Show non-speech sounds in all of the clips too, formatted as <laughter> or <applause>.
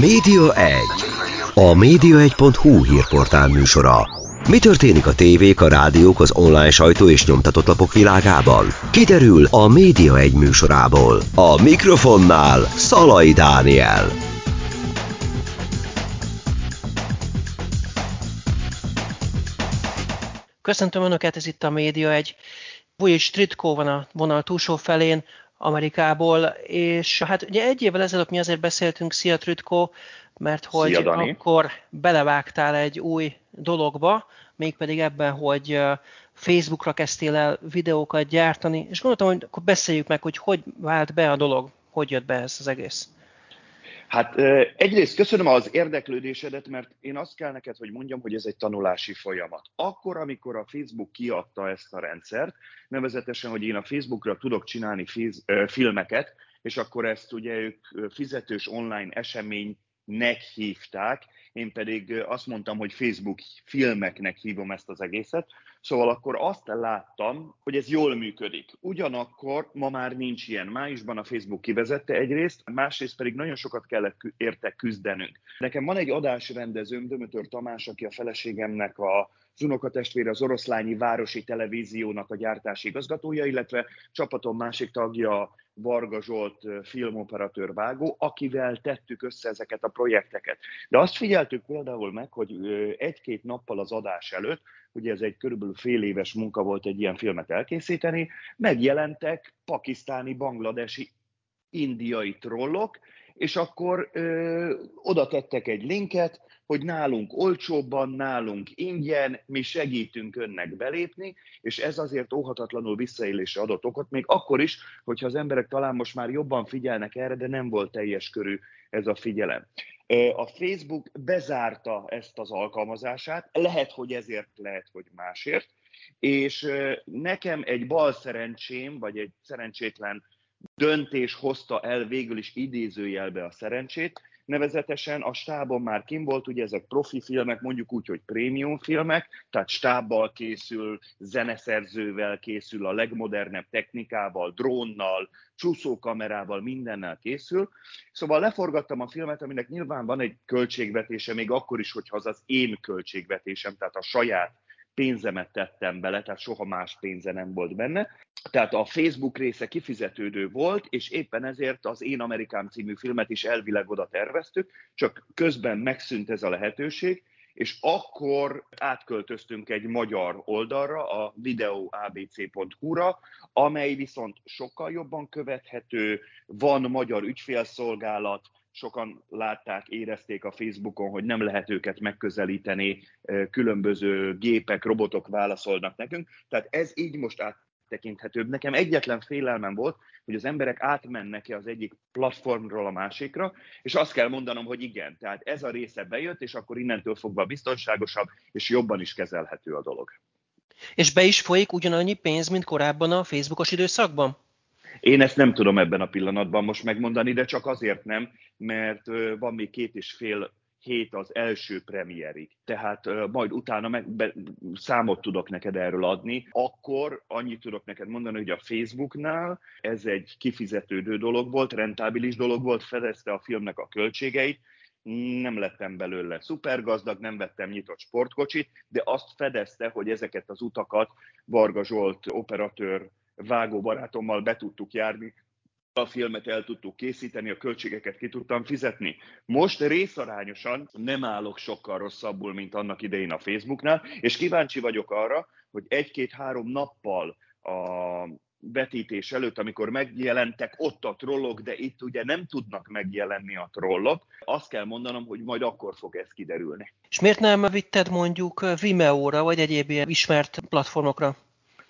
Média 1. A média1.hu hírportál műsora. Mi történik a tévék, a rádiók, az online sajtó és nyomtatott lapok világában? Kiderül a Média 1 műsorából. A mikrofonnál Szalai Dániel. Köszöntöm Önöket, ez itt a Média 1. Vujic Tritko van a vonal túlsó felén, Amerikából, és hát ugye egy évvel ezelőtt mi azért beszéltünk, szia Trütko, mert hogy Szia, Dani. akkor belevágtál egy új dologba, mégpedig ebben, hogy Facebookra kezdtél el videókat gyártani, és gondoltam, hogy akkor beszéljük meg, hogy hogy vált be a dolog, hogy jött be ez az egész. Hát egyrészt köszönöm az érdeklődésedet, mert én azt kell neked, hogy mondjam, hogy ez egy tanulási folyamat. Akkor, amikor a Facebook kiadta ezt a rendszert, nevezetesen, hogy én a Facebookra tudok csinálni fiz, filmeket, és akkor ezt ugye ők fizetős online eseménynek hívták, én pedig azt mondtam, hogy Facebook filmeknek hívom ezt az egészet, Szóval akkor azt láttam, hogy ez jól működik. Ugyanakkor ma már nincs ilyen. Májusban a Facebook kivezette egyrészt, másrészt pedig nagyon sokat kellett érte küzdenünk. Nekem van egy adásrendezőm, Dömötör Tamás, aki a feleségemnek a az unokatestvére az Oroszlányi Városi Televíziónak a gyártási igazgatója, illetve csapatom másik tagja Varga Zsolt filmoperatőr vágó, akivel tettük össze ezeket a projekteket. De azt figyeltük például meg, hogy egy-két nappal az adás előtt, ugye ez egy körülbelül fél éves munka volt egy ilyen filmet elkészíteni, megjelentek pakisztáni, bangladesi, indiai trollok, és akkor ö, oda tettek egy linket, hogy nálunk olcsóbban, nálunk ingyen, mi segítünk önnek belépni, és ez azért óhatatlanul visszaélésre adott okot, még akkor is, hogyha az emberek talán most már jobban figyelnek erre, de nem volt teljes körű ez a figyelem. A Facebook bezárta ezt az alkalmazását, lehet, hogy ezért, lehet, hogy másért, és nekem egy bal szerencsém, vagy egy szerencsétlen döntés hozta el végül is idézőjelbe a szerencsét, nevezetesen a stábon már kim volt, ugye ezek profi filmek, mondjuk úgy, hogy prémium filmek, tehát stábbal készül, zeneszerzővel készül, a legmodernebb technikával, drónnal, csúszókamerával, mindennel készül. Szóval leforgattam a filmet, aminek nyilván van egy költségvetése, még akkor is, hogyha az az én költségvetésem, tehát a saját pénzemet tettem bele, tehát soha más pénze nem volt benne. Tehát a Facebook része kifizetődő volt, és éppen ezért az Én Amerikám című filmet is elvileg oda terveztük, csak közben megszűnt ez a lehetőség, és akkor átköltöztünk egy magyar oldalra, a videoabc.hu-ra, amely viszont sokkal jobban követhető, van magyar ügyfélszolgálat, sokan látták, érezték a Facebookon, hogy nem lehet őket megközelíteni, különböző gépek, robotok válaszolnak nekünk. Tehát ez így most áttekinthetőbb. Nekem egyetlen félelmem volt, hogy az emberek átmennek-e az egyik platformról a másikra, és azt kell mondanom, hogy igen. Tehát ez a része bejött, és akkor innentől fogva biztonságosabb, és jobban is kezelhető a dolog. És be is folyik ugyanannyi pénz, mint korábban a Facebookos időszakban? Én ezt nem tudom ebben a pillanatban most megmondani, de csak azért nem, mert van még két és fél hét az első premierig. Tehát majd utána meg, be, számot tudok neked erről adni. Akkor annyit tudok neked mondani, hogy a Facebooknál ez egy kifizetődő dolog volt, rentábilis dolog volt, fedezte a filmnek a költségeit, nem lettem belőle szupergazdag, nem vettem nyitott sportkocsit, de azt fedezte, hogy ezeket az utakat Varga Zsolt operatőr vágó barátommal be tudtuk járni, a filmet el tudtuk készíteni, a költségeket ki tudtam fizetni. Most részarányosan nem állok sokkal rosszabbul, mint annak idején a Facebooknál, és kíváncsi vagyok arra, hogy egy-két-három nappal a vetítés előtt, amikor megjelentek ott a trollok, de itt ugye nem tudnak megjelenni a trollok, azt kell mondanom, hogy majd akkor fog ez kiderülni. És miért nem vitted mondjuk Vimeo-ra, vagy egyéb ismert platformokra?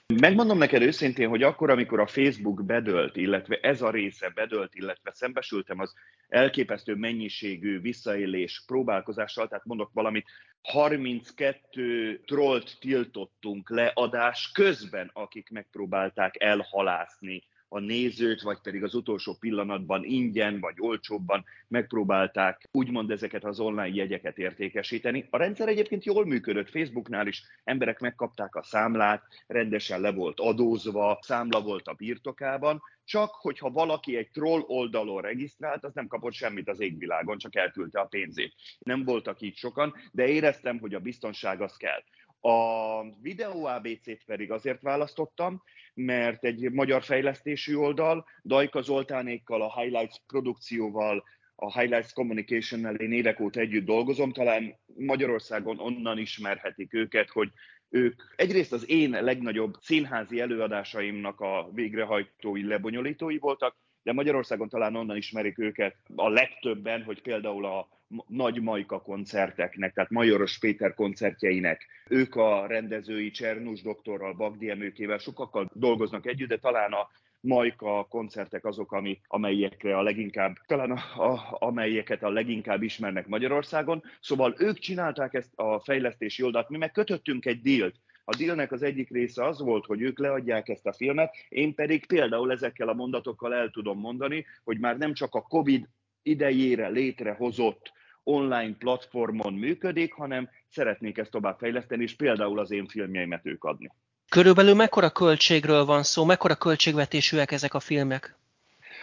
Megmondom neked őszintén, hogy akkor, amikor a Facebook bedölt, illetve ez a része bedölt, illetve szembesültem az elképesztő mennyiségű visszaélés próbálkozással, tehát mondok valamit, 32 trollt tiltottunk le adás közben, akik megpróbálták elhalászni a nézőt, vagy pedig az utolsó pillanatban ingyen vagy olcsóbban megpróbálták úgymond ezeket az online jegyeket értékesíteni. A rendszer egyébként jól működött, Facebooknál is emberek megkapták a számlát, rendesen le volt adózva, számla volt a birtokában, csak hogyha valaki egy troll oldalon regisztrált, az nem kapott semmit az égvilágon, csak elküldte a pénzét. Nem voltak így sokan, de éreztem, hogy a biztonság az kell. A videó ABC-t pedig azért választottam, mert egy magyar fejlesztésű oldal, Dajka Zoltánékkal, a Highlights produkcióval, a Highlights Communication-nel én évek óta együtt dolgozom, talán Magyarországon onnan ismerhetik őket, hogy ők egyrészt az én legnagyobb színházi előadásaimnak a végrehajtói, lebonyolítói voltak, de Magyarországon talán onnan ismerik őket a legtöbben, hogy például a nagy Majka koncerteknek, tehát Majoros Péter koncertjeinek. Ők a rendezői Csernus doktorral, Bagdi Emőkével sokakkal dolgoznak együtt, de talán a Majka koncertek azok, ami, amelyekre a leginkább, talán a, a, amelyeket a leginkább ismernek Magyarországon. Szóval ők csinálták ezt a fejlesztési oldalt, mi meg kötöttünk egy dílt, a dílnek az egyik része az volt, hogy ők leadják ezt a filmet, én pedig például ezekkel a mondatokkal el tudom mondani, hogy már nem csak a COVID idejére létrehozott online platformon működik, hanem szeretnék ezt továbbfejleszteni, és például az én filmjeimet ők adni. Körülbelül mekkora költségről van szó, mekkora költségvetésűek ezek a filmek?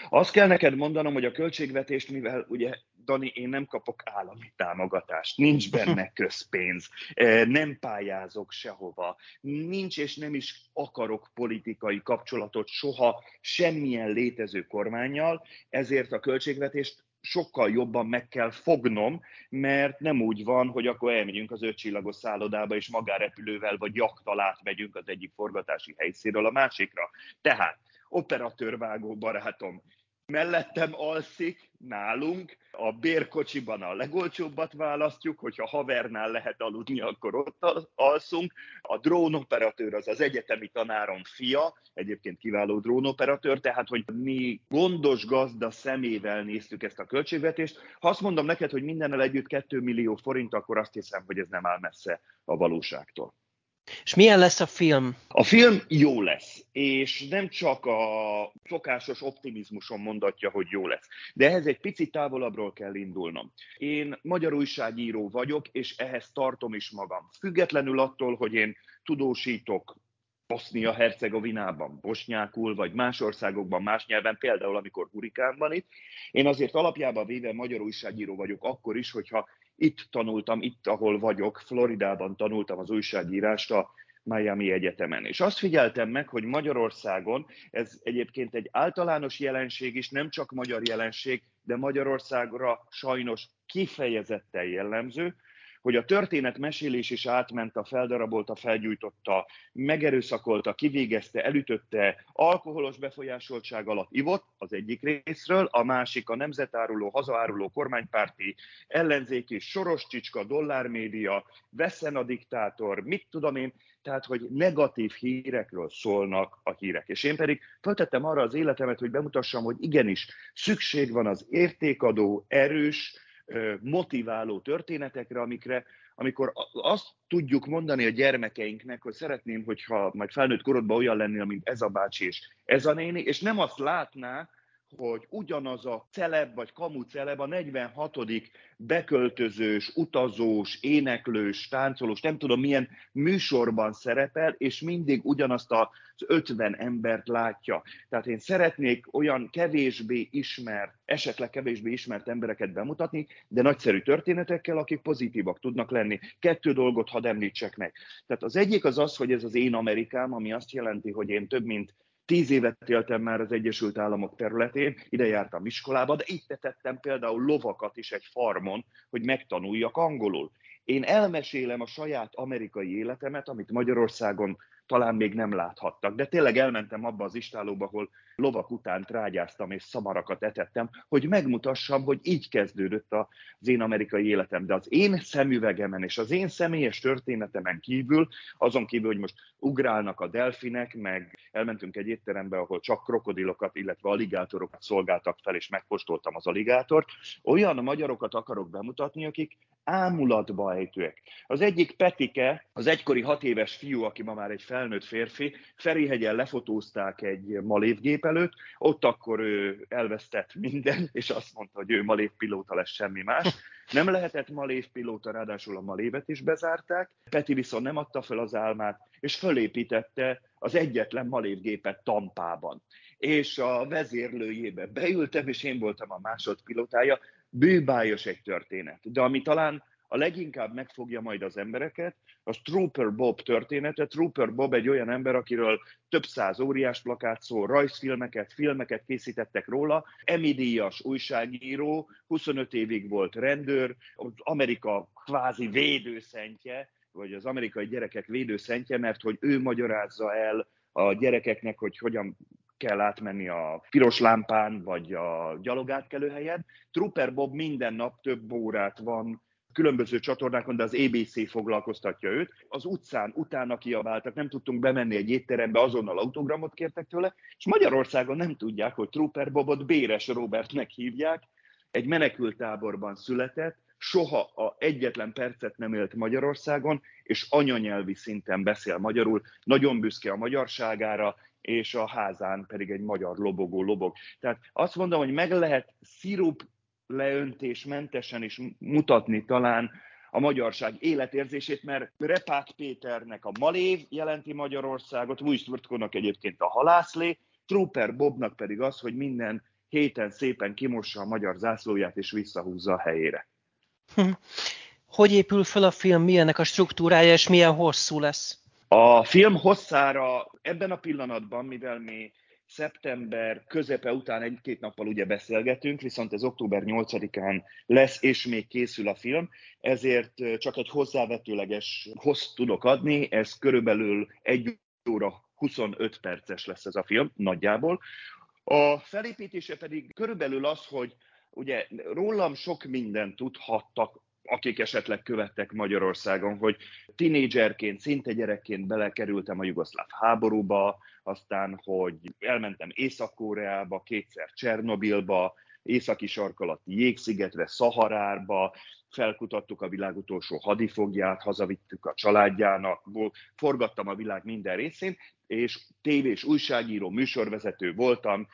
Azt kell neked mondanom, hogy a költségvetést, mivel ugye, Dani, én nem kapok állami támogatást, nincs benne <laughs> közpénz, e, nem pályázok sehova, nincs és nem is akarok politikai kapcsolatot soha semmilyen létező kormányjal, ezért a költségvetést sokkal jobban meg kell fognom, mert nem úgy van, hogy akkor elmegyünk az ötcsillagos szállodába, és magárepülővel vagy jaktal átmegyünk az egyik forgatási helyszínről a másikra. Tehát operatőrvágó barátom mellettem alszik nálunk, a bérkocsiban a legolcsóbbat választjuk, hogyha havernál lehet aludni, akkor ott alszunk. A drónoperatőr az az egyetemi tanárom fia, egyébként kiváló drónoperatőr, tehát hogy mi gondos gazda szemével néztük ezt a költségvetést. Ha azt mondom neked, hogy mindennel együtt 2 millió forint, akkor azt hiszem, hogy ez nem áll messze a valóságtól. És milyen lesz a film? A film jó lesz, és nem csak a szokásos optimizmuson mondatja, hogy jó lesz, de ehhez egy picit távolabbról kell indulnom. Én magyar újságíró vagyok, és ehhez tartom is magam. Függetlenül attól, hogy én tudósítok Bosznia-Hercegovinában, bosnyákul, vagy más országokban, más nyelven, például amikor hurikán van itt. Én azért alapjában véve magyar újságíró vagyok akkor is, hogyha itt tanultam, itt, ahol vagyok, Floridában tanultam az újságírást a Miami Egyetemen. És azt figyeltem meg, hogy Magyarországon, ez egyébként egy általános jelenség is, nem csak magyar jelenség, de Magyarországra sajnos kifejezetten jellemző, hogy a történet mesélés is átment, a feldarabolta, felgyújtotta, megerőszakolta, kivégezte, elütötte, alkoholos befolyásoltság alatt ivott az egyik részről, a másik a nemzetáruló, hazaáruló, kormánypárti, ellenzéki, soros csicska, dollármédia, veszen a diktátor, mit tudom én, tehát, hogy negatív hírekről szólnak a hírek. És én pedig föltettem arra az életemet, hogy bemutassam, hogy igenis szükség van az értékadó, erős, motiváló történetekre, amikre, amikor azt tudjuk mondani a gyermekeinknek, hogy szeretném, hogyha majd felnőtt korodban olyan lennél, mint ez a bácsi és ez a néni, és nem azt látná, hogy ugyanaz a celeb vagy kamu celeb a 46. beköltözős, utazós, éneklős, táncolós, nem tudom milyen műsorban szerepel, és mindig ugyanazt az 50 embert látja. Tehát én szeretnék olyan kevésbé ismert, esetleg kevésbé ismert embereket bemutatni, de nagyszerű történetekkel, akik pozitívak tudnak lenni. Kettő dolgot hadd említsek meg. Tehát az egyik az az, hogy ez az én Amerikám, ami azt jelenti, hogy én több mint Tíz évet éltem már az Egyesült Államok területén, ide jártam iskolába, de itt tettem például lovakat is egy farmon, hogy megtanuljak angolul. Én elmesélem a saját amerikai életemet, amit Magyarországon talán még nem láthattak. De tényleg elmentem abba az istálóba, ahol lovak után trágyáztam és szamarakat etettem, hogy megmutassam, hogy így kezdődött az én amerikai életem. De az én szemüvegemen és az én személyes történetemen kívül, azon kívül, hogy most ugrálnak a delfinek, meg elmentünk egy étterembe, ahol csak krokodilokat, illetve aligátorokat szolgáltak fel, és megkóstoltam az aligátort, olyan magyarokat akarok bemutatni, akik ámulatba ejtőek. Az egyik Petike, az egykori hat éves fiú, aki ma már egy felnőtt férfi, Ferihegyen lefotózták egy malévgép előtt, ott akkor ő elvesztett minden, és azt mondta, hogy ő malévpilóta lesz semmi más. Nem lehetett malévpilóta, ráadásul a malévet is bezárták. Peti viszont nem adta fel az álmát, és fölépítette az egyetlen malévgépet Tampában. És a vezérlőjébe beültem, és én voltam a másodpilotája, bűbájos egy történet. De ami talán a leginkább megfogja majd az embereket, az Trooper Bob története. Trooper Bob egy olyan ember, akiről több száz óriás plakát szól, rajzfilmeket, filmeket készítettek róla, Emmy díjas újságíró, 25 évig volt rendőr, az Amerika kvázi védőszentje, vagy az amerikai gyerekek védőszentje, mert hogy ő magyarázza el a gyerekeknek, hogy hogyan kell átmenni a piros lámpán, vagy a gyalogátkelőhelyen. Trooper Bob minden nap több órát van különböző csatornákon, de az ABC foglalkoztatja őt. Az utcán utána kiabáltak, nem tudtunk bemenni egy étterembe, azonnal autogramot kértek tőle, és Magyarországon nem tudják, hogy Trooper Bobot Béres Robertnek hívják, egy menekültáborban született, soha a egyetlen percet nem élt Magyarországon, és anyanyelvi szinten beszél magyarul, nagyon büszke a magyarságára, és a házán pedig egy magyar lobogó lobog. Tehát azt mondom, hogy meg lehet szirup leöntésmentesen is mutatni talán a magyarság életérzését, mert Repák Péternek a Malév jelenti Magyarországot, Vujsztvrtkonak egyébként a halászlé, Trooper Bobnak pedig az, hogy minden héten szépen kimossa a magyar zászlóját és visszahúzza a helyére. Hm. Hogy épül fel a film, milyennek a struktúrája, és milyen hosszú lesz? A film hosszára ebben a pillanatban, mivel mi szeptember közepe után egy-két nappal ugye beszélgetünk, viszont ez október 8-án lesz, és még készül a film, ezért csak egy hozzávetőleges hossz tudok adni, ez körülbelül egy óra 25 perces lesz ez a film, nagyjából. A felépítése pedig körülbelül az, hogy ugye rólam sok mindent tudhattak akik esetleg követtek Magyarországon, hogy tinédzserként, szinte gyerekként belekerültem a jugoszláv háborúba, aztán, hogy elmentem Észak-Koreába, kétszer Csernobilba, északi sarkalati jégszigetre, Szaharárba, felkutattuk a világ utolsó hadifogját, hazavittük a családjának, forgattam a világ minden részén, és tévés újságíró, műsorvezető voltam,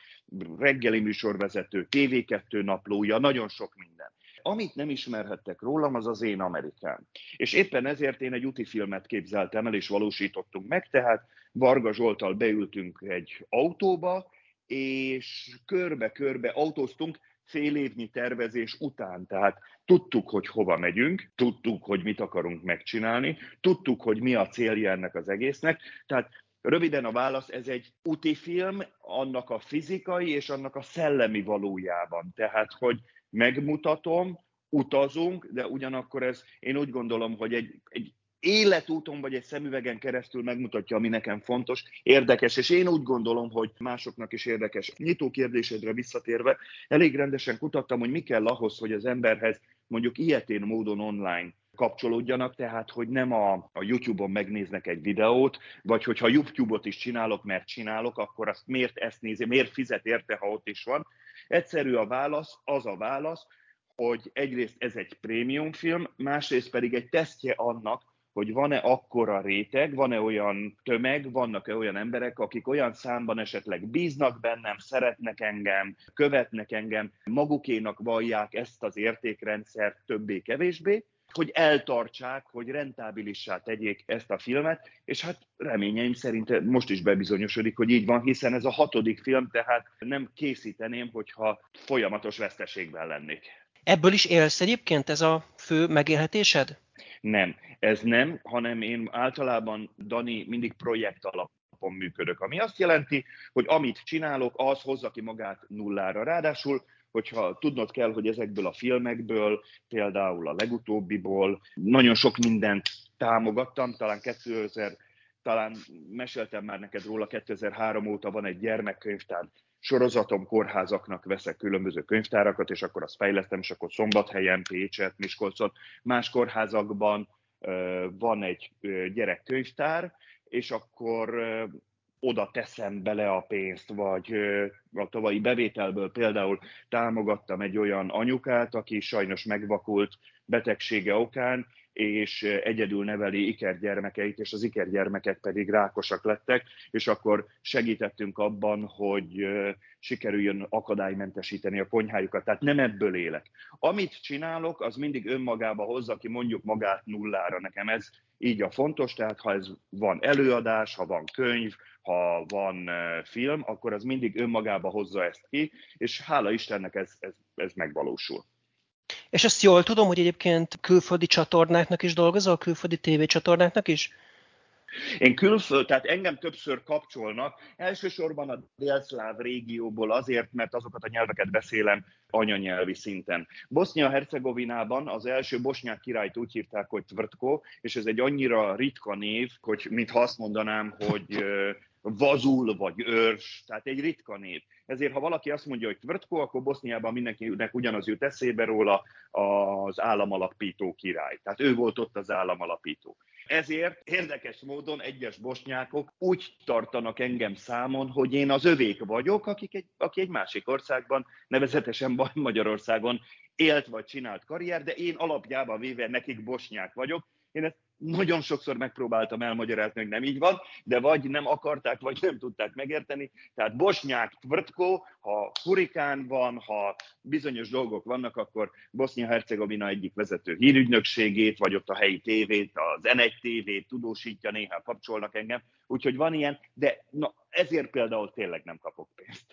reggeli műsorvezető, TV2 naplója, nagyon sok minden amit nem ismerhettek rólam, az az én Amerikám. És éppen ezért én egy úti filmet képzeltem el, és valósítottunk meg, tehát Varga Zsoltal beültünk egy autóba, és körbe-körbe autóztunk, fél évnyi tervezés után. Tehát tudtuk, hogy hova megyünk, tudtuk, hogy mit akarunk megcsinálni, tudtuk, hogy mi a célja ennek az egésznek. Tehát röviden a válasz, ez egy úti film, annak a fizikai és annak a szellemi valójában. Tehát, hogy megmutatom, utazunk, de ugyanakkor ez, én úgy gondolom, hogy egy, egy életúton vagy egy szemüvegen keresztül megmutatja, ami nekem fontos, érdekes, és én úgy gondolom, hogy másoknak is érdekes. Nyitó kérdésedre visszatérve, elég rendesen kutattam, hogy mi kell ahhoz, hogy az emberhez mondjuk ilyetén módon online kapcsolódjanak, tehát hogy nem a, a YouTube-on megnéznek egy videót, vagy hogyha YouTube-ot is csinálok, mert csinálok, akkor azt miért ezt nézi, miért fizet érte, ha ott is van. Egyszerű a válasz, az a válasz, hogy egyrészt ez egy prémium film, másrészt pedig egy tesztje annak, hogy van-e akkora réteg, van-e olyan tömeg, vannak-e olyan emberek, akik olyan számban esetleg bíznak bennem, szeretnek engem, követnek engem, magukénak vallják ezt az értékrendszert többé-kevésbé, hogy eltartsák, hogy rentábilissá tegyék ezt a filmet, és hát reményeim szerint most is bebizonyosodik, hogy így van, hiszen ez a hatodik film, tehát nem készíteném, hogyha folyamatos veszteségben lennék. Ebből is élsz egyébként ez a fő megélhetésed? Nem, ez nem, hanem én általában, Dani, mindig projekt alapon működök, ami azt jelenti, hogy amit csinálok, az hozza ki magát nullára. Ráadásul hogyha tudnod kell, hogy ezekből a filmekből, például a legutóbbiból nagyon sok mindent támogattam, talán 2000, talán meséltem már neked róla, 2003 óta van egy gyermekkönyvtár sorozatom, kórházaknak veszek különböző könyvtárakat, és akkor azt fejlesztem, és akkor Szombathelyen, Pécset, Miskolcon, más kórházakban van egy gyerekkönyvtár, és akkor oda teszem bele a pénzt, vagy a tavalyi bevételből például támogattam egy olyan anyukát, aki sajnos megvakult betegsége okán, és egyedül neveli ikergyermekeit, és az ikergyermekek pedig rákosak lettek, és akkor segítettünk abban, hogy sikerüljön akadálymentesíteni a konyhájukat. Tehát nem ebből élek. Amit csinálok, az mindig önmagába hozza ki mondjuk magát nullára. Nekem ez így a fontos, tehát ha ez van előadás, ha van könyv, ha van film, akkor az mindig önmagába hozza ezt ki, és hála Istennek ez, ez, ez megvalósul. És azt jól tudom, hogy egyébként külföldi csatornáknak is dolgozol, külföldi tévécsatornáknak is? Én külföld, tehát engem többször kapcsolnak, elsősorban a délszláv régióból azért, mert azokat a nyelveket beszélem anyanyelvi szinten. Bosznia-Hercegovinában az első bosnyák királyt úgy hívták, hogy Tvrtko, és ez egy annyira ritka név, hogy mintha azt mondanám, hogy vazul vagy őrs, tehát egy ritka név. Ezért, ha valaki azt mondja, hogy Tvrtko, akkor Boszniában mindenkinek ugyanaz jut eszébe róla az államalapító király. Tehát ő volt ott az államalapító. Ezért érdekes módon egyes bosnyákok úgy tartanak engem számon, hogy én az övék vagyok, akik egy, aki egy másik országban, nevezetesen Magyarországon élt vagy csinált karrier, de én alapjában véve nekik bosnyák vagyok. Én ezt nagyon sokszor megpróbáltam elmagyarázni, hogy nem így van, de vagy nem akarták, vagy nem tudták megérteni. Tehát Bosnyák Tvrtko, ha hurikán van, ha bizonyos dolgok vannak, akkor Bosznia-Hercegovina egyik vezető hírügynökségét, vagy ott a helyi tévét, az N1 tévét tudósítja, néha kapcsolnak engem. Úgyhogy van ilyen, de na, ezért például tényleg nem kapok pénzt.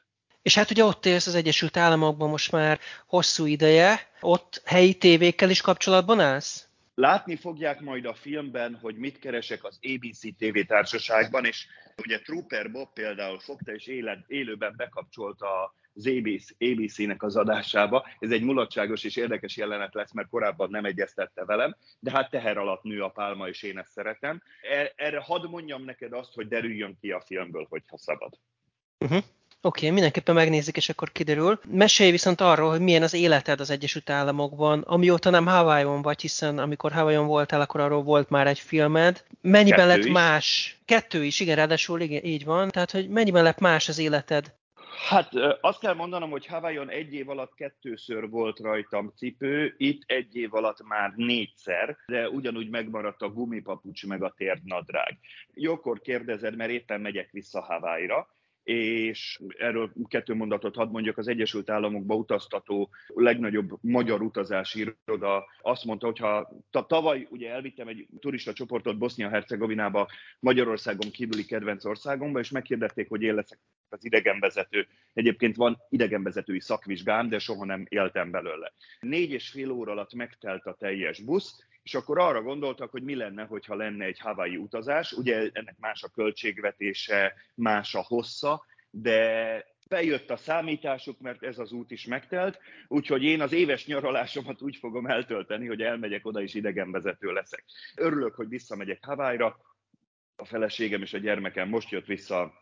És hát ugye ott élsz az Egyesült Államokban most már hosszú ideje, ott helyi tévékkel is kapcsolatban állsz? Látni fogják majd a filmben, hogy mit keresek az ABC TV társaságban, és ugye Trooper Bob például fogta és élet, élőben bekapcsolta az ABC-nek az adásába. Ez egy mulatságos és érdekes jelenet lesz, mert korábban nem egyeztette velem, de hát teher alatt nő a pálma, és én ezt szeretem. E, erre hadd mondjam neked azt, hogy derüljön ki a filmből, hogyha szabad. Uh-huh. Oké, okay, mindenképpen megnézik, és akkor kiderül. Mesélj viszont arról, hogy milyen az életed az Egyesült Államokban, amióta nem Hawaii-on vagy, hiszen amikor Hawaii-on voltál, akkor arról volt már egy filmed. Mennyiben Kettő lett is. más? Kettő is, igen, ráadásul igen, így van. Tehát, hogy mennyiben lett más az életed? Hát azt kell mondanom, hogy Hawaii-on egy év alatt kettőször volt rajtam cipő, itt egy év alatt már négyszer, de ugyanúgy megmaradt a gumipapucs meg a térdnadrág. Jókor kérdezed, mert éppen megyek vissza Hawaii-ra, és erről kettő mondatot hadd mondjak, az Egyesült Államokba utaztató legnagyobb magyar utazási iroda azt mondta, hogy ha tavaly ugye elvittem egy turista csoportot Bosznia-Hercegovinába, Magyarországon kívüli kedvenc országomba, és megkérdezték, hogy én leszek az idegenvezető. Egyébként van idegenvezetői szakvizsgám, de soha nem éltem belőle. Négy és fél óra alatt megtelt a teljes busz, és akkor arra gondoltak, hogy mi lenne, hogyha lenne egy Hawaii utazás. Ugye ennek más a költségvetése, más a hossza, de bejött a számításuk, mert ez az út is megtelt, úgyhogy én az éves nyaralásomat úgy fogom eltölteni, hogy elmegyek oda és idegenvezető leszek. Örülök, hogy visszamegyek Hawaii-ra, a feleségem és a gyermekem most jött vissza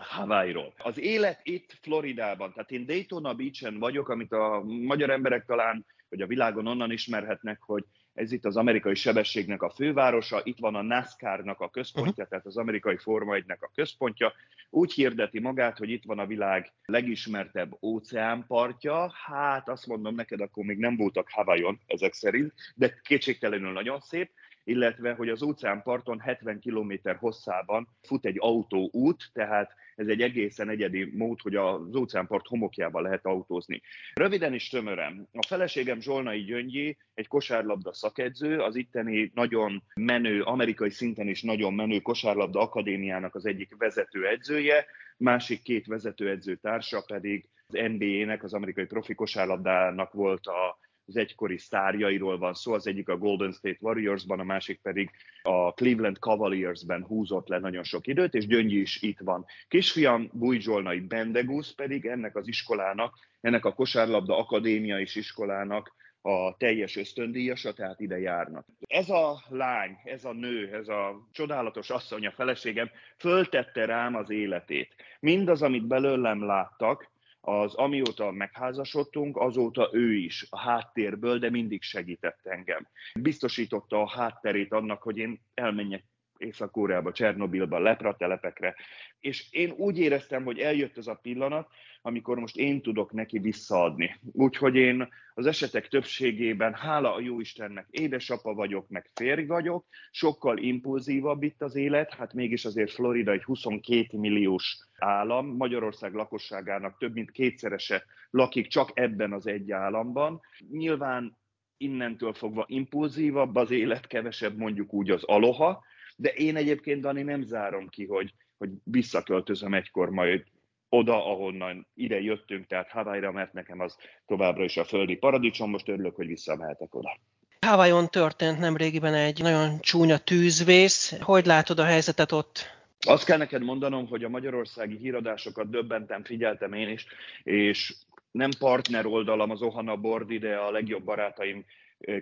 Hawaii-ról. Az élet itt Floridában, tehát én Daytona Beach-en vagyok, amit a magyar emberek talán, vagy a világon onnan ismerhetnek, hogy ez itt az amerikai sebességnek a fővárosa, itt van a NASCAR-nak a központja, uh-huh. tehát az amerikai Forma 1 a központja. Úgy hirdeti magát, hogy itt van a világ legismertebb óceánpartja. Hát azt mondom neked, akkor még nem voltak Hawaiion ezek szerint, de kétségtelenül nagyon szép illetve hogy az óceánparton 70 km hosszában fut egy autóút, tehát ez egy egészen egyedi mód, hogy az óceánpart homokjába lehet autózni. Röviden is tömören. A feleségem Zsolnai Gyöngyi egy kosárlabda szakedző, az itteni nagyon menő, amerikai szinten is nagyon menő kosárlabda akadémiának az egyik vezető edzője, másik két vezetőedző társa pedig az NBA-nek, az amerikai profi kosárlabdának volt a az egykori sztárjairól van szó, az egyik a Golden State Warriorsban, a másik pedig a Cleveland Cavaliersben húzott le nagyon sok időt, és Gyöngyi is itt van. Kisfiam Bújzsolnai Bendegusz pedig ennek az iskolának, ennek a kosárlabda akadémia is iskolának a teljes ösztöndíjasa, tehát ide járnak. Ez a lány, ez a nő, ez a csodálatos asszony, a feleségem föltette rám az életét. Mindaz, amit belőlem láttak, az amióta megházasodtunk, azóta ő is a háttérből, de mindig segített engem. Biztosította a hátterét annak, hogy én elmenjek Észak-Koreába, Csernobilba, lepratelepekre, és én úgy éreztem, hogy eljött ez a pillanat, amikor most én tudok neki visszaadni. Úgyhogy én az esetek többségében, hála a jó Istennek, édesapa vagyok, meg férj vagyok, sokkal impulzívabb itt az élet, hát mégis azért Florida egy 22 milliós állam, Magyarország lakosságának több mint kétszerese lakik csak ebben az egy államban. Nyilván innentől fogva impulzívabb az élet, kevesebb mondjuk úgy az aloha, de én egyébként, Dani, nem zárom ki, hogy, hogy visszaköltözöm egykor majd oda, ahonnan ide jöttünk, tehát Hawaii-ra, mert nekem az továbbra is a földi paradicsom, most örülök, hogy visszamehetek oda. Hawaii-on történt nemrégiben egy nagyon csúnya tűzvész. Hogy látod a helyzetet ott? Azt kell neked mondanom, hogy a magyarországi híradásokat döbbenten figyeltem én is, és nem partner oldalam az Ohana Board, ide a legjobb barátaim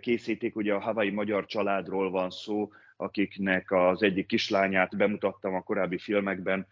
készítik, ugye a Hawaii magyar családról van szó, akiknek az egyik kislányát bemutattam a korábbi filmekben,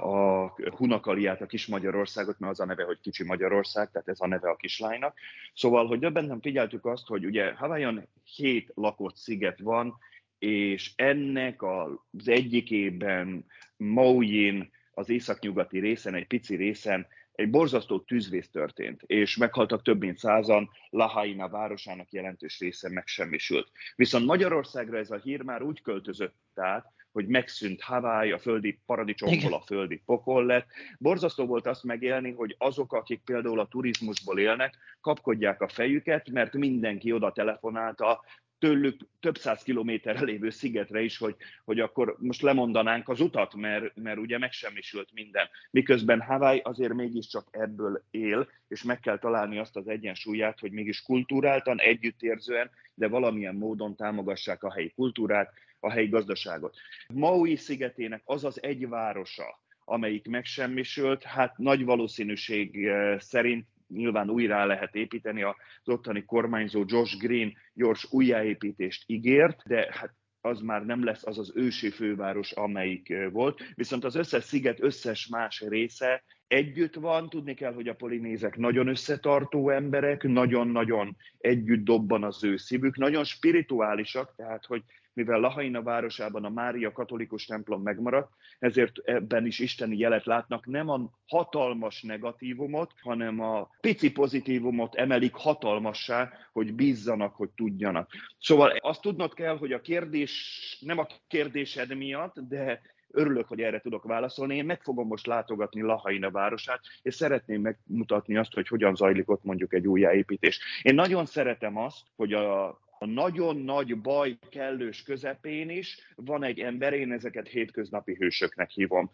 a Hunakaliát, a Kis Magyarországot, mert az a neve, hogy Kicsi Magyarország, tehát ez a neve a kislánynak. Szóval, hogy nem figyeltük azt, hogy ugye Hawaiian hét lakott sziget van, és ennek az egyikében Maui-n, az északnyugati részen, egy pici részen egy borzasztó tűzvész történt, és meghaltak több mint százan, Lahaina városának jelentős része megsemmisült. Viszont Magyarországra ez a hír már úgy költözött át, hogy megszűnt Hawaii, a földi paradicsomból a földi pokol lett. Borzasztó volt azt megélni, hogy azok, akik például a turizmusból élnek, kapkodják a fejüket, mert mindenki oda telefonálta tőlük több száz kilométerre lévő szigetre is, hogy, hogy akkor most lemondanánk az utat, mert, mert ugye megsemmisült minden. Miközben Hawaii azért mégiscsak ebből él, és meg kell találni azt az egyensúlyát, hogy mégis kultúráltan, együttérzően, de valamilyen módon támogassák a helyi kultúrát, a helyi gazdaságot. Maui szigetének az az egy városa, amelyik megsemmisült, hát nagy valószínűség eh, szerint nyilván újra lehet építeni, az ottani kormányzó Josh Green gyors újjáépítést ígért, de hát az már nem lesz az az ősi főváros, amelyik volt. Viszont az összes sziget összes más része együtt van, tudni kell, hogy a polinézek nagyon összetartó emberek, nagyon-nagyon együtt dobban az ő szívük, nagyon spirituálisak, tehát hogy mivel Lahaina városában a Mária katolikus templom megmaradt, ezért ebben is isteni jelet látnak, nem a hatalmas negatívumot, hanem a pici pozitívumot emelik hatalmassá, hogy bízzanak, hogy tudjanak. Szóval azt tudnod kell, hogy a kérdés nem a kérdésed miatt, de örülök, hogy erre tudok válaszolni. Én meg fogom most látogatni Lahaina városát, és szeretném megmutatni azt, hogy hogyan zajlik ott mondjuk egy újjáépítés. Én nagyon szeretem azt, hogy a a nagyon nagy baj kellős közepén is van egy ember, én ezeket hétköznapi hősöknek hívom.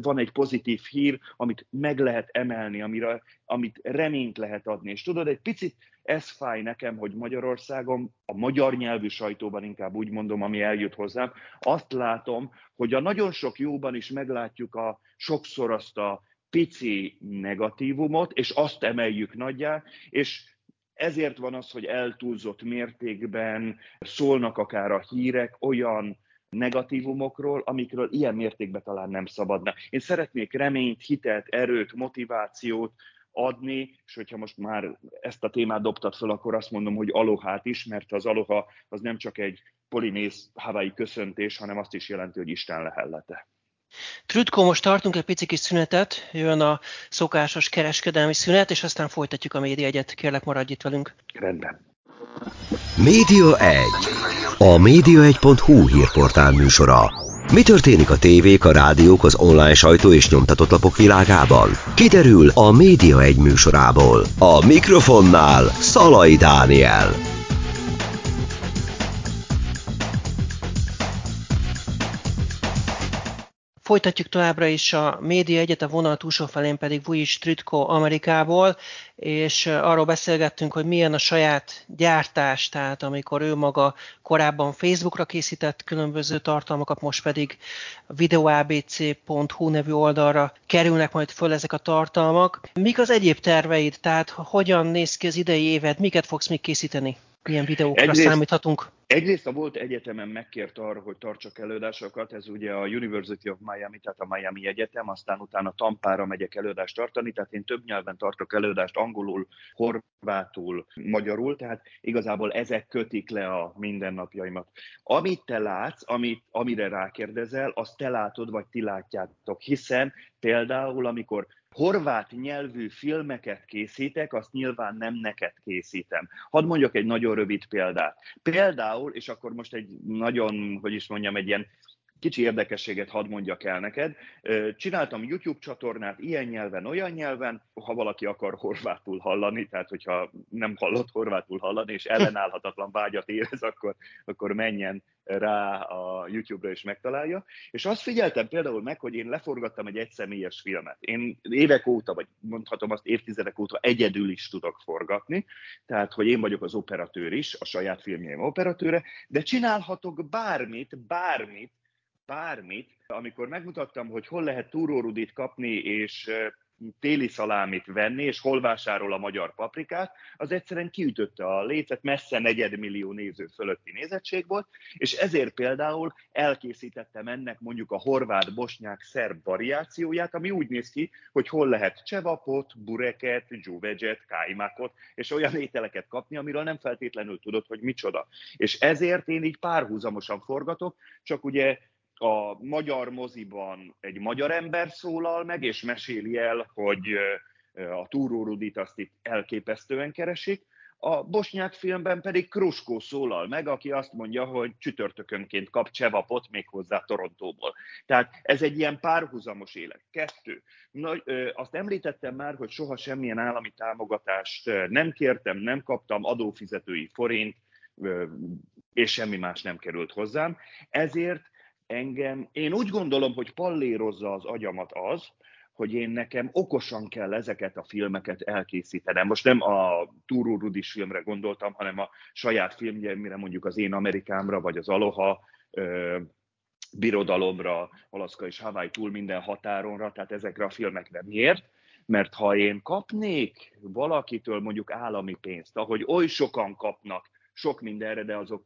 Van egy pozitív hír, amit meg lehet emelni, amire, amit reményt lehet adni. És tudod, egy picit ez fáj nekem, hogy Magyarországon, a magyar nyelvű sajtóban inkább úgy mondom, ami eljut hozzám, azt látom, hogy a nagyon sok jóban is meglátjuk a sokszor azt a pici negatívumot, és azt emeljük nagyjá, és ezért van az, hogy eltúlzott mértékben szólnak akár a hírek olyan negatívumokról, amikről ilyen mértékben talán nem szabadna. Én szeretnék reményt, hitelt, erőt, motivációt adni, és hogyha most már ezt a témát dobtad fel, akkor azt mondom, hogy alohát is, mert az aloha az nem csak egy polinész havai köszöntés, hanem azt is jelenti, hogy Isten lehellete. Trütko, most tartunk egy pici kis szünetet, jön a szokásos kereskedelmi szünet, és aztán folytatjuk a média egyet. Kérlek, maradj itt velünk. Rendben. Média 1. A média1.hu hírportál műsora. Mi történik a tévék, a rádiók, az online sajtó és nyomtatott lapok világában? Kiderül a Média 1 műsorából. A mikrofonnál Szalai Dániel. Folytatjuk továbbra is a média egyet, a vonal túlsó felén pedig Vujic Tritko Amerikából, és arról beszélgettünk, hogy milyen a saját gyártás, tehát amikor ő maga korábban Facebookra készített különböző tartalmakat, most pedig videoabc.hu nevű oldalra kerülnek majd föl ezek a tartalmak. Mik az egyéb terveid, tehát hogyan néz ki az idei éved, miket fogsz még készíteni? Milyen videókra Egyrészt, számíthatunk? Egyrészt a volt egyetemen megkért arra, hogy tartsak előadásokat, ez ugye a University of Miami, tehát a Miami Egyetem, aztán utána Tampára megyek előadást tartani, tehát én több nyelven tartok előadást, angolul, horvátul, magyarul, tehát igazából ezek kötik le a mindennapjaimat. Amit te látsz, amit, amire rákérdezel, azt te látod, vagy ti látjátok, hiszen például, amikor horvát nyelvű filmeket készítek, azt nyilván nem neked készítem. Hadd mondjak egy nagyon rövid példát. Például, és akkor most egy nagyon, hogy is mondjam, egy ilyen kicsi érdekességet hadd mondjak el neked. Csináltam YouTube csatornát ilyen nyelven, olyan nyelven, ha valaki akar horvátul hallani, tehát hogyha nem hallott horvátul hallani, és ellenállhatatlan vágyat érez, akkor, akkor menjen rá a YouTube-ra és megtalálja. És azt figyeltem például meg, hogy én leforgattam egy egyszemélyes filmet. Én évek óta, vagy mondhatom azt évtizedek óta egyedül is tudok forgatni, tehát hogy én vagyok az operatőr is, a saját filmjeim operatőre, de csinálhatok bármit, bármit, bármit, amikor megmutattam, hogy hol lehet túrórudit kapni, és téli szalámit venni, és hol vásárol a magyar paprikát, az egyszerűen kiütötte a lécet, messze negyedmillió néző fölötti nézettség volt, és ezért például elkészítettem ennek mondjuk a horvát-bosnyák szerb variációját, ami úgy néz ki, hogy hol lehet csevapot, bureket, dzsúvegyet, kájmákot, és olyan ételeket kapni, amiről nem feltétlenül tudod, hogy micsoda. És ezért én így párhuzamosan forgatok, csak ugye a magyar moziban egy magyar ember szólal meg, és meséli el, hogy a Túró Rudit azt itt elképesztően keresik, a bosnyák filmben pedig Kruskó szólal meg, aki azt mondja, hogy csütörtökönként kap csevapot méghozzá Torontóból. Tehát ez egy ilyen párhuzamos élet. Kettő. Na, azt említettem már, hogy soha semmilyen állami támogatást nem kértem, nem kaptam adófizetői forint, és semmi más nem került hozzám. Ezért engem, én úgy gondolom, hogy pallérozza az agyamat az, hogy én nekem okosan kell ezeket a filmeket elkészítenem. Most nem a Túró Rudis filmre gondoltam, hanem a saját filmjeimre, mondjuk az Én Amerikámra, vagy az Aloha, ö, Birodalomra, Alaszka és Hawaii túl minden határonra, tehát ezekre a filmekre. Miért? Mert ha én kapnék valakitől mondjuk állami pénzt, ahogy oly sokan kapnak sok mindenre, de azok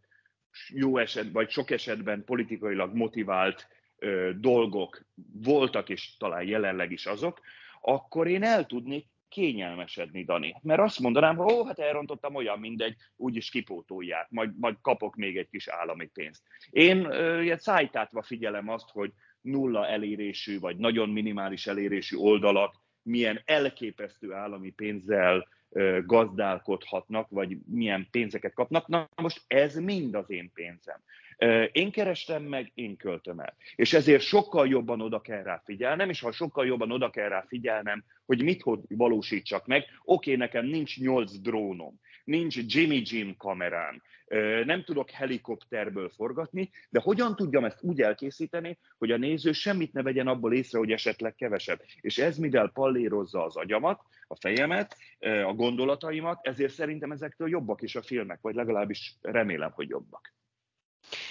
jó eset, vagy sok esetben politikailag motivált ö, dolgok voltak, és talán jelenleg is azok, akkor én el tudnék kényelmesedni, Dani. Mert azt mondanám, hogy ó, hát elrontottam olyan mindegy, úgyis kipótolják, majd, majd kapok még egy kis állami pénzt. Én ö, szájtátva figyelem azt, hogy nulla elérésű, vagy nagyon minimális elérésű oldalak milyen elképesztő állami pénzzel gazdálkodhatnak, vagy milyen pénzeket kapnak. Na most ez mind az én pénzem. Én kerestem meg, én költöm el. És ezért sokkal jobban oda kell rá figyelnem, és ha sokkal jobban oda kell rá figyelnem, hogy mit hogy valósítsak meg, oké, nekem nincs nyolc drónom, nincs Jimmy Jim kamerám, nem tudok helikopterből forgatni, de hogyan tudjam ezt úgy elkészíteni, hogy a néző semmit ne vegyen abból észre, hogy esetleg kevesebb. És ez mivel pallérozza az agyamat, a fejemet, a gondolataimat, ezért szerintem ezektől jobbak is a filmek, vagy legalábbis remélem, hogy jobbak.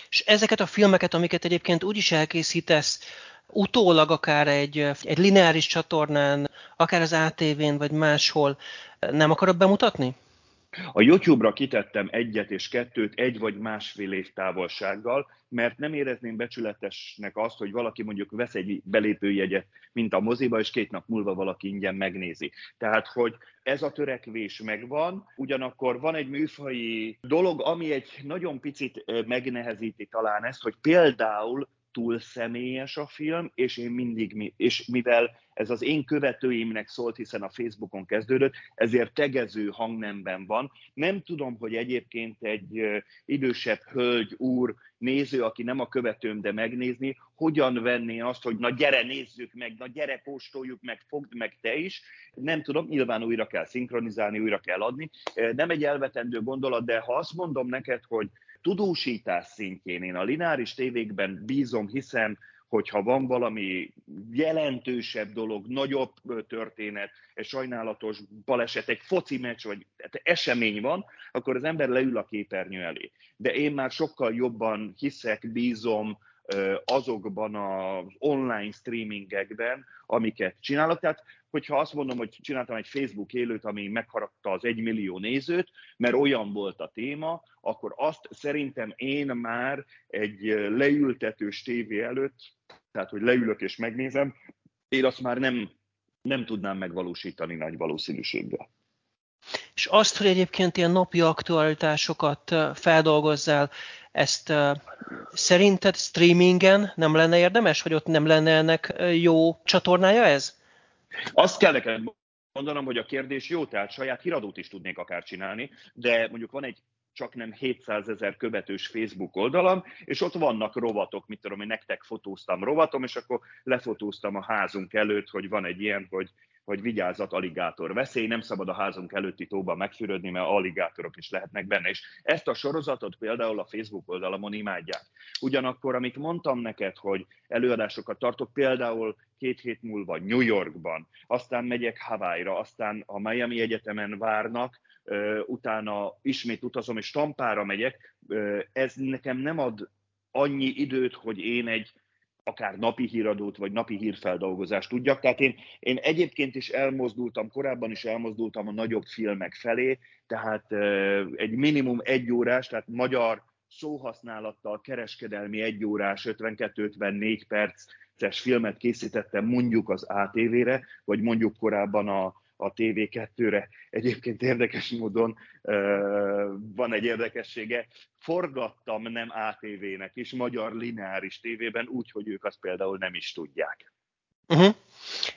És ezeket a filmeket, amiket egyébként úgy is elkészítesz, utólag akár egy, egy lineáris csatornán, akár az ATV-n, vagy máshol, nem akarod bemutatni? A YouTube-ra kitettem egyet és kettőt egy vagy másfél év távolsággal, mert nem érezném becsületesnek azt, hogy valaki mondjuk vesz egy belépőjegyet, mint a moziba, és két nap múlva valaki ingyen megnézi. Tehát, hogy ez a törekvés megvan, ugyanakkor van egy műfai dolog, ami egy nagyon picit megnehezíti talán ezt, hogy például túl személyes a film, és én mindig, és mivel ez az én követőimnek szólt, hiszen a Facebookon kezdődött, ezért tegező hangnemben van. Nem tudom, hogy egyébként egy idősebb hölgy, úr, néző, aki nem a követőm, de megnézni, hogyan venné azt, hogy na gyere, nézzük meg, na gyere, postoljuk meg, fogd meg te is. Nem tudom, nyilván újra kell szinkronizálni, újra kell adni. Nem egy elvetendő gondolat, de ha azt mondom neked, hogy tudósítás szintjén én a lineáris tévékben bízom, hiszem, hogyha van valami jelentősebb dolog, nagyobb történet, egy sajnálatos baleset, egy foci meccs, vagy esemény van, akkor az ember leül a képernyő elé. De én már sokkal jobban hiszek, bízom azokban az online streamingekben, amiket csinálok. Tehát hogyha azt mondom, hogy csináltam egy Facebook élőt, ami megharapta az egymillió nézőt, mert olyan volt a téma, akkor azt szerintem én már egy leültetős tévé előtt, tehát hogy leülök és megnézem, én azt már nem, nem tudnám megvalósítani nagy valószínűséggel. És azt, hogy egyébként ilyen napi aktualitásokat feldolgozzál, ezt szerinted streamingen nem lenne érdemes, hogy ott nem lenne ennek jó csatornája ez? Azt kell neked mondanom, hogy a kérdés jó, tehát saját híradót is tudnék akár csinálni, de mondjuk van egy csak nem 700 ezer követős Facebook oldalam, és ott vannak rovatok, mit tudom, én nektek fotóztam rovatom, és akkor lefotóztam a házunk előtt, hogy van egy ilyen, hogy hogy vigyázzat, aligátor veszély, nem szabad a házunk előtti tóban megfürödni, mert aligátorok is lehetnek benne. És ezt a sorozatot például a Facebook oldalamon imádják. Ugyanakkor, amit mondtam neked, hogy előadásokat tartok, például két hét múlva New Yorkban, aztán megyek Hawaii-ra, aztán a Miami Egyetemen várnak, utána ismét utazom, és Tampára megyek, ez nekem nem ad annyi időt, hogy én egy akár napi híradót, vagy napi hírfeldolgozást tudjak. Tehát én, én egyébként is elmozdultam, korábban is elmozdultam a nagyobb filmek felé, tehát egy minimum egy órás, tehát magyar szóhasználattal kereskedelmi egy órás, 52-54 perces filmet készítettem mondjuk az ATV-re, vagy mondjuk korábban a, a TV2-re. Egyébként érdekes módon van egy érdekessége, forgattam nem ATV-nek is, magyar lineáris tévében, úgy, hogy ők azt például nem is tudják. Uh-huh.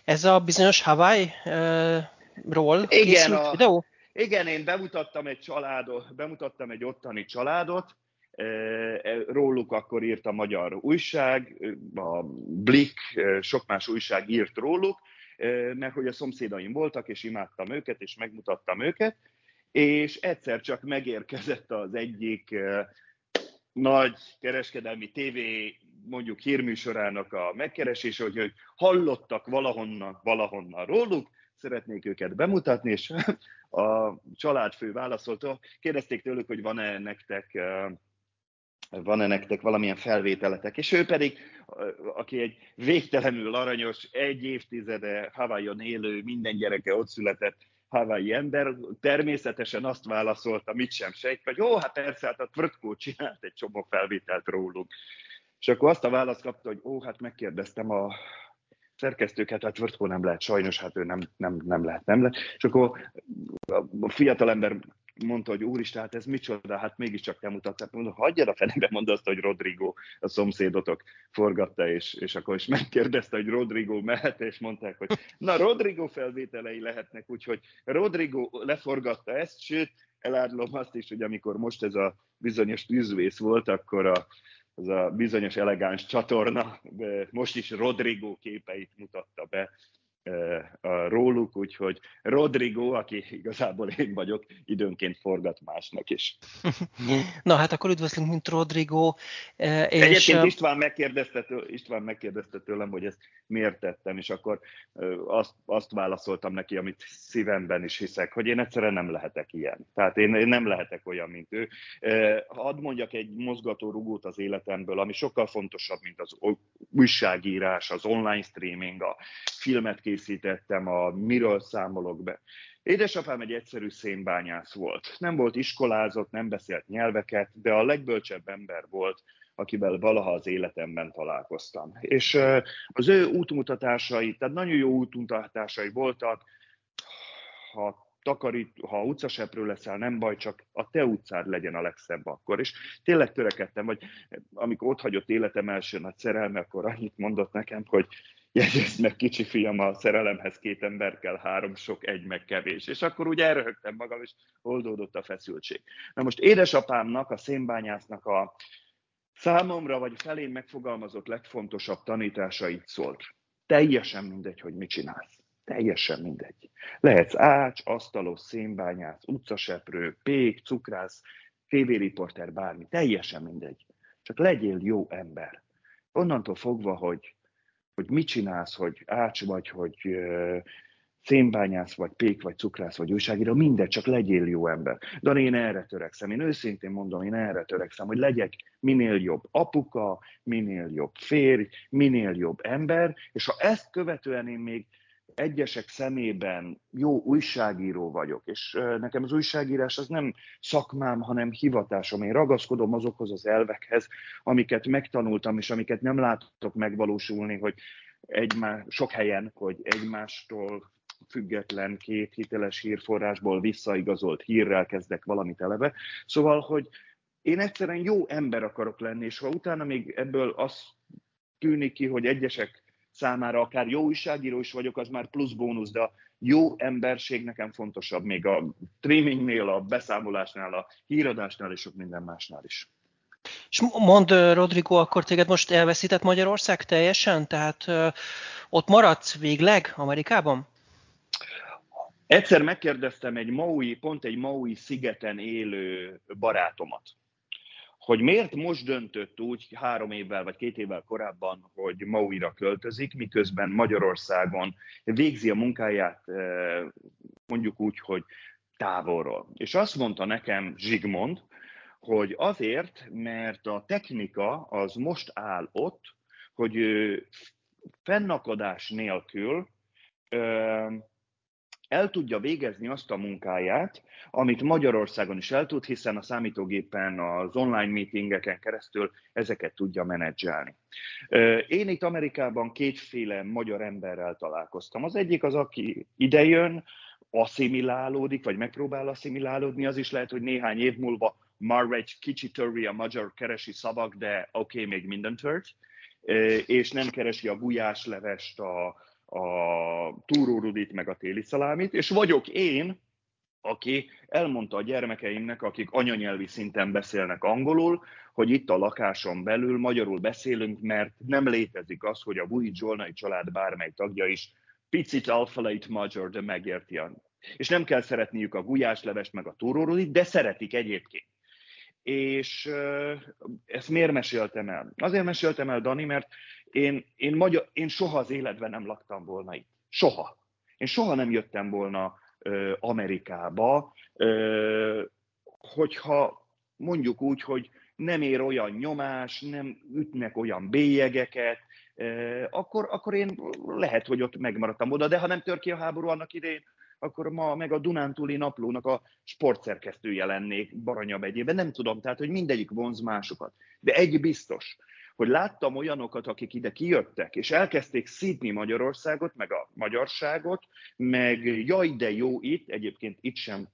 Ez a bizonyos Hawaii-ról uh, igen, a, videó? Igen, én bemutattam egy családot, bemutattam egy ottani családot, róluk akkor írt a magyar újság, a Blick, sok más újság írt róluk, mert hogy a szomszédaim voltak, és imádtam őket, és megmutattam őket, és egyszer csak megérkezett az egyik nagy kereskedelmi tévé mondjuk hírműsorának a megkeresés, hogy, hogy hallottak valahonnan, valahonnan róluk, szeretnék őket bemutatni, és <laughs> a családfő válaszolta, kérdezték tőlük, hogy van-e nektek van-e nektek valamilyen felvételetek, és ő pedig, aki egy végtelenül aranyos, egy évtizede Hawaiion élő, minden gyereke ott született Hawaii ember, természetesen azt válaszolta, mit sem sejt, hogy jó, hát persze, hát a Tvrtkó csinált egy csomó felvételt róluk. És akkor azt a választ kapta, hogy ó, hát megkérdeztem a szerkesztőket, hát Tvrtkó nem lehet, sajnos, hát ő nem, nem, nem lehet, nem lehet. És akkor a fiatalember mondta, hogy úristen, hát ez micsoda, hát mégiscsak te mutattad. Mondom, hagyjad a fenébe, mondd azt, hogy Rodrigo, a szomszédotok forgatta, és, és akkor is megkérdezte, hogy Rodrigo mehet, és mondták, hogy na, Rodrigo felvételei lehetnek, úgyhogy Rodrigo leforgatta ezt, sőt, elárulom azt is, hogy amikor most ez a bizonyos tűzvész volt, akkor a, az a bizonyos elegáns csatorna most is Rodrigo képeit mutatta be róluk, úgyhogy Rodrigo, aki igazából én vagyok, időnként forgat másnak is. <laughs> Na hát akkor üdvözlünk, mint Rodrigo. És... Egyébként István megkérdezte, István megkérdezte tőlem, hogy ezt miért tettem, és akkor azt, azt válaszoltam neki, amit szívemben is hiszek, hogy én egyszerűen nem lehetek ilyen. Tehát én, én nem lehetek olyan, mint ő. Hadd mondjak egy mozgató rugót az életemből, ami sokkal fontosabb, mint az újságírás, az online streaming, a filmet készítettem, a miről számolok be. Édesapám egy egyszerű szénbányász volt. Nem volt iskolázott, nem beszélt nyelveket, de a legbölcsebb ember volt, akivel valaha az életemben találkoztam. És az ő útmutatásai, tehát nagyon jó útmutatásai voltak, ha takarít, ha utcaseprő leszel, nem baj, csak a te utcád legyen a legszebb akkor. És tényleg törekedtem, vagy amikor ott hagyott életem első nagy szerelme, akkor annyit mondott nekem, hogy jegyezd meg, kicsi fiam, a szerelemhez két ember kell, három sok, egy meg kevés. És akkor úgy elröhögtem magam, és oldódott a feszültség. Na most édesapámnak, a szénbányásznak a számomra, vagy felén megfogalmazott legfontosabb tanítása itt szólt. Teljesen mindegy, hogy mit csinálsz. Teljesen mindegy. Lehetsz ács, asztalos, szénbányász, utcaseprő, pék, cukrász, tévériporter, bármi. Teljesen mindegy. Csak legyél jó ember. Onnantól fogva, hogy hogy mit csinálsz, hogy ács vagy, hogy szénbányász, vagy pék, vagy cukrász, vagy újságíró, mindegy, csak legyél jó ember. De én erre törekszem, én őszintén mondom, én erre törekszem, hogy legyek minél jobb apuka, minél jobb férj, minél jobb ember, és ha ezt követően én még egyesek szemében jó újságíró vagyok, és nekem az újságírás az nem szakmám, hanem hivatásom. Én ragaszkodom azokhoz az elvekhez, amiket megtanultam, és amiket nem látok megvalósulni, hogy egymás, sok helyen, hogy egymástól független két hiteles hírforrásból visszaigazolt hírrel kezdek valamit eleve. Szóval, hogy én egyszerűen jó ember akarok lenni, és ha utána még ebből az tűnik ki, hogy egyesek számára akár jó újságíró is vagyok, az már plusz bónusz, de a jó emberség nekem fontosabb még a streamingnél, a beszámolásnál, a híradásnál és sok minden másnál is. És mond, Rodrigo, akkor téged most elveszített Magyarország teljesen? Tehát ott maradsz végleg Amerikában? Egyszer megkérdeztem egy Maui, pont egy Maui szigeten élő barátomat, hogy miért most döntött úgy három évvel vagy két évvel korábban, hogy Mauira költözik, miközben Magyarországon végzi a munkáját mondjuk úgy, hogy távolról. És azt mondta nekem Zsigmond, hogy azért, mert a technika az most áll ott, hogy fennakadás nélkül el tudja végezni azt a munkáját, amit Magyarországon is el tud, hiszen a számítógépen, az online meetingeken keresztül ezeket tudja menedzselni. Én itt Amerikában kétféle magyar emberrel találkoztam. Az egyik az, aki idejön, asszimilálódik, vagy megpróbál asszimilálódni, az is lehet, hogy néhány év múlva már egy kicsit törri a magyar keresi szavak, de oké, okay, még minden tört, és nem keresi a gulyáslevest, a, a túrórudit, meg a téli szalámit, és vagyok én, aki elmondta a gyermekeimnek, akik anyanyelvi szinten beszélnek angolul, hogy itt a lakáson belül magyarul beszélünk, mert nem létezik az, hogy a Vujic Zsolnai család bármely tagja is picit alfalait magyar, de megérti. És nem kell szeretniük a gulyáslevest meg a túrórudit, de szeretik egyébként. És ezt miért meséltem el? Azért meséltem el, Dani, mert én, én, magyar, én soha az életben nem laktam volna itt. Soha. Én soha nem jöttem volna ö, Amerikába, ö, hogyha mondjuk úgy, hogy nem ér olyan nyomás, nem ütnek olyan bélyegeket, akkor, akkor én lehet, hogy ott megmaradtam oda, de ha nem tör ki a háború annak idején, akkor ma meg a Dunántúli naplónak a sportszerkesztője lennék Baranya megyében. Nem tudom, tehát, hogy mindegyik vonz másokat. De egy biztos, hogy láttam olyanokat, akik ide kijöttek, és elkezdték szídni Magyarországot, meg a magyarságot, meg jaj, de jó itt, egyébként itt sem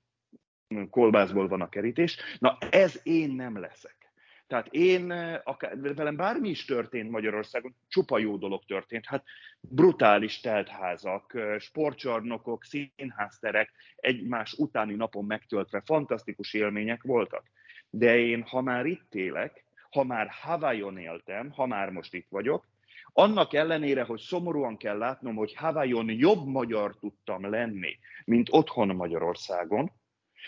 kolbászból van a kerítés. Na, ez én nem leszek. Tehát én, akár, velem bármi is történt Magyarországon, csupa jó dolog történt. Hát brutális teltházak, sportcsarnokok, színházterek egymás utáni napon megtöltve, fantasztikus élmények voltak. De én, ha már itt élek, ha már Hawaiion éltem, ha már most itt vagyok, annak ellenére, hogy szomorúan kell látnom, hogy Hawaiion jobb magyar tudtam lenni, mint otthon Magyarországon,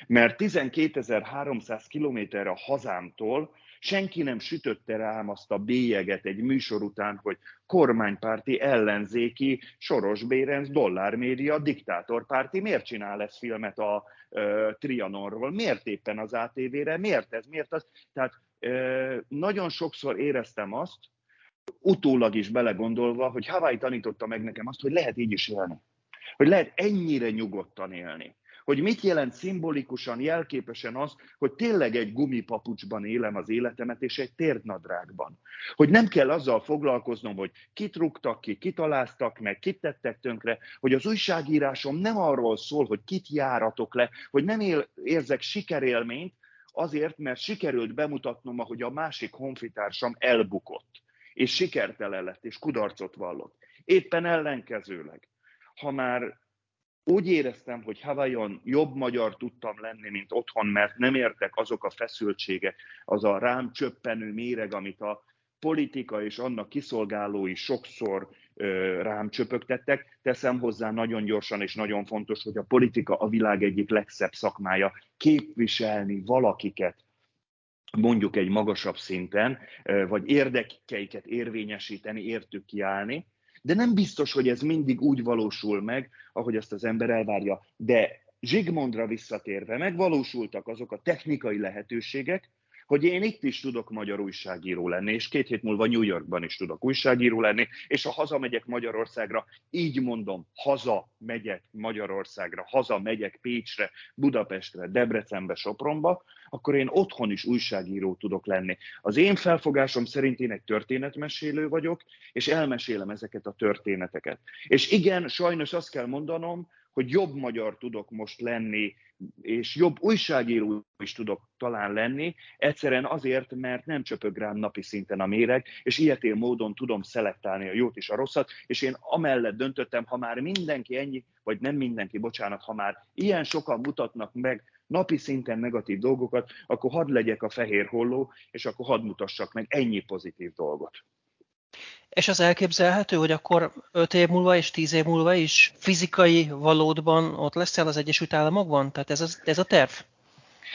mert 12.300 kilométerre a hazámtól senki nem sütötte rám azt a bélyeget egy műsor után, hogy kormánypárti, ellenzéki, Soros Bérenc, dollármédia, diktátorpárti, miért csinál ez filmet a uh, Trianonról, miért éppen az ATV-re, miért ez, miért az. Tehát nagyon sokszor éreztem azt, utólag is belegondolva, hogy Hawaii tanította meg nekem azt, hogy lehet így is élni. Hogy lehet ennyire nyugodtan élni. Hogy mit jelent szimbolikusan, jelképesen az, hogy tényleg egy gumipapucsban élem az életemet, és egy térdnadrágban. Hogy nem kell azzal foglalkoznom, hogy kit rúgtak ki, kit aláztak meg, kit tettek tönkre, hogy az újságírásom nem arról szól, hogy kit járatok le, hogy nem él, érzek sikerélményt, Azért, mert sikerült bemutatnom, ahogy a másik honfitársam elbukott, és sikertelen lett, és kudarcot vallott. Éppen ellenkezőleg. Ha már úgy éreztem, hogy Hawaiion jobb magyar tudtam lenni, mint otthon, mert nem értek azok a feszültségek, az a rám csöppenő méreg, amit a politika és annak kiszolgálói sokszor rám csöpögtettek. Teszem hozzá nagyon gyorsan és nagyon fontos, hogy a politika a világ egyik legszebb szakmája. Képviselni valakiket, mondjuk egy magasabb szinten, vagy érdekeiket érvényesíteni, értük kiállni, de nem biztos, hogy ez mindig úgy valósul meg, ahogy ezt az ember elvárja. De Zsigmondra visszatérve megvalósultak azok a technikai lehetőségek, hogy én itt is tudok magyar újságíró lenni, és két hét múlva New Yorkban is tudok újságíró lenni, és ha hazamegyek Magyarországra, így mondom, haza megyek Magyarországra, haza megyek Pécsre, Budapestre, Debrecenbe, Sopronba, akkor én otthon is újságíró tudok lenni. Az én felfogásom szerint én egy történetmesélő vagyok, és elmesélem ezeket a történeteket. És igen, sajnos azt kell mondanom, hogy jobb magyar tudok most lenni, és jobb újságíró is tudok talán lenni, egyszerűen azért, mert nem csöpög rám napi szinten a méreg, és ilyetén módon tudom szelektálni a jót és a rosszat, és én amellett döntöttem, ha már mindenki ennyi, vagy nem mindenki, bocsánat, ha már ilyen sokan mutatnak meg napi szinten negatív dolgokat, akkor hadd legyek a fehér holló, és akkor hadd mutassak meg ennyi pozitív dolgot. És az elképzelhető, hogy akkor 5 év múlva és 10 év múlva is fizikai valódban ott leszel az Egyesült Államokban? Tehát ez a, ez a terv?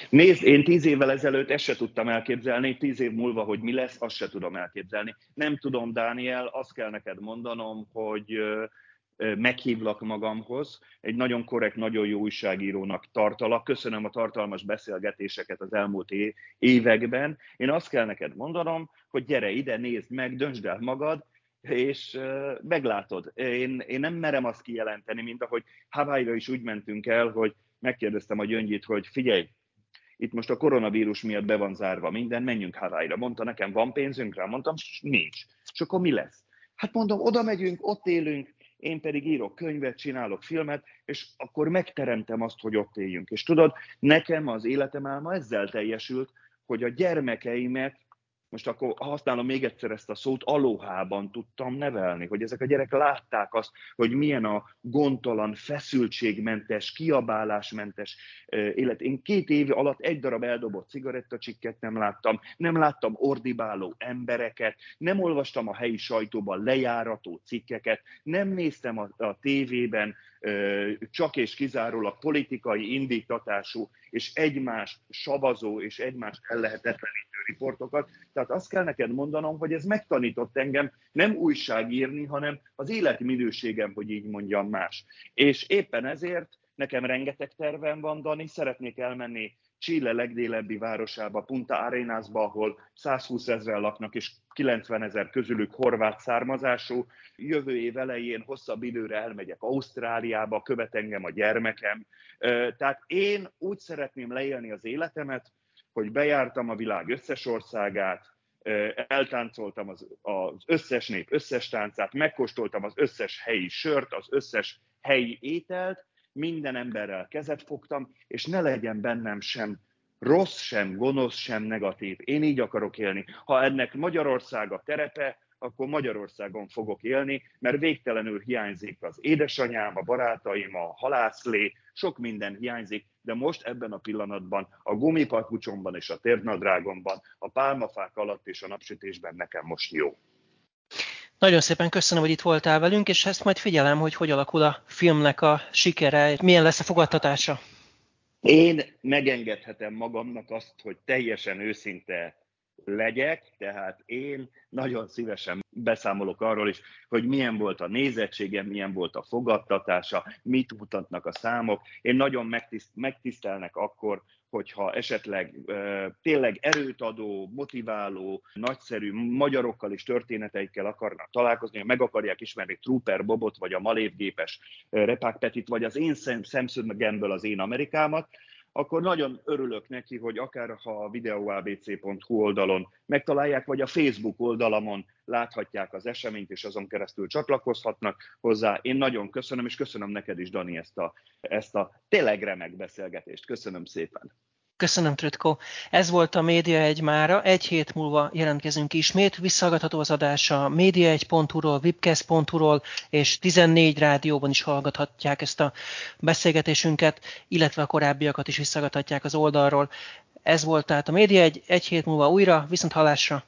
Nézd, én tíz évvel ezelőtt ezt se tudtam elképzelni, tíz év múlva, hogy mi lesz, azt se tudom elképzelni. Nem tudom, Dániel, azt kell neked mondanom, hogy meghívlak magamhoz. Egy nagyon korrekt, nagyon jó újságírónak tartalak. Köszönöm a tartalmas beszélgetéseket az elmúlt években. Én azt kell neked mondanom, hogy gyere ide, nézd meg, döntsd el magad, és meglátod. Én, én nem merem azt kijelenteni, mint ahogy Hawaii-ra is úgy mentünk el, hogy megkérdeztem a gyöngyit, hogy figyelj, itt most a koronavírus miatt be van zárva minden, menjünk Hawaii-ra. Mondta nekem, van pénzünk rá? Mondtam, nincs. És akkor mi lesz? Hát mondom, oda megyünk, ott élünk, én pedig írok könyvet, csinálok filmet, és akkor megteremtem azt, hogy ott éljünk. És tudod, nekem az életem álma ezzel teljesült, hogy a gyermekeimet most akkor használom még egyszer ezt a szót, alohában tudtam nevelni, hogy ezek a gyerek látták azt, hogy milyen a gondtalan, feszültségmentes, kiabálásmentes élet. Én két év alatt egy darab eldobott cigarettacsikket nem láttam, nem láttam ordibáló embereket, nem olvastam a helyi sajtóban lejárató cikkeket, nem néztem a, a tévében csak és kizárólag politikai indítatású és egymást savazó és egymást ellehetetlenítő riportokat. Tehát azt kell neked mondanom, hogy ez megtanított engem nem újságírni, hanem az életminőségem, hogy így mondjam más. És éppen ezért nekem rengeteg tervem van, Dani, szeretnék elmenni Chile legdélebbi városába, Punta Arenasba, ahol 120 ezeren laknak, és 90 ezer közülük horvát származású. Jövő év elején hosszabb időre elmegyek Ausztráliába, követ engem a gyermekem. Tehát én úgy szeretném leélni az életemet, hogy bejártam a világ összes országát, eltáncoltam az, az összes nép összes táncát, megkóstoltam az összes helyi sört, az összes helyi ételt, minden emberrel kezet fogtam, és ne legyen bennem sem rossz, sem gonosz, sem negatív. Én így akarok élni. Ha ennek Magyarország a terepe, akkor Magyarországon fogok élni, mert végtelenül hiányzik az édesanyám, a barátaim, a halászlé, sok minden hiányzik, de most ebben a pillanatban a gumipapucsomban és a térnadrágomban, a pálmafák alatt és a napsütésben nekem most jó. Nagyon szépen köszönöm, hogy itt voltál velünk, és ezt majd figyelem, hogy hogy alakul a filmnek a sikere, milyen lesz a fogadtatása. Én megengedhetem magamnak azt, hogy teljesen őszinte legyek, tehát én nagyon szívesen beszámolok arról is, hogy milyen volt a nézettségem, milyen volt a fogadtatása, mit mutatnak a számok. Én nagyon megtiszt, megtisztelnek akkor, hogyha esetleg uh, tényleg erőt adó, motiváló, nagyszerű magyarokkal és történeteikkel akarnak találkozni, meg akarják ismerni Trooper Bobot, vagy a Malévgépes Repák Petit, vagy az én szemszögemből az én Amerikámat, akkor nagyon örülök neki, hogy akár ha a videoabc.hu oldalon megtalálják, vagy a Facebook oldalamon láthatják az eseményt, és azon keresztül csatlakozhatnak hozzá. Én nagyon köszönöm, és köszönöm neked is, Dani, ezt a, ezt a tényleg remek beszélgetést. Köszönöm szépen. Köszönöm, Trütko. Ez volt a Média egy mára. Egy hét múlva jelentkezünk ismét. Visszahallgatható az adás a média1.hu-ról, webcast.hu-ról, és 14 rádióban is hallgathatják ezt a beszélgetésünket, illetve a korábbiakat is visszahallgathatják az oldalról. Ez volt tehát a Média egy, egy hét múlva újra, viszont hallásra.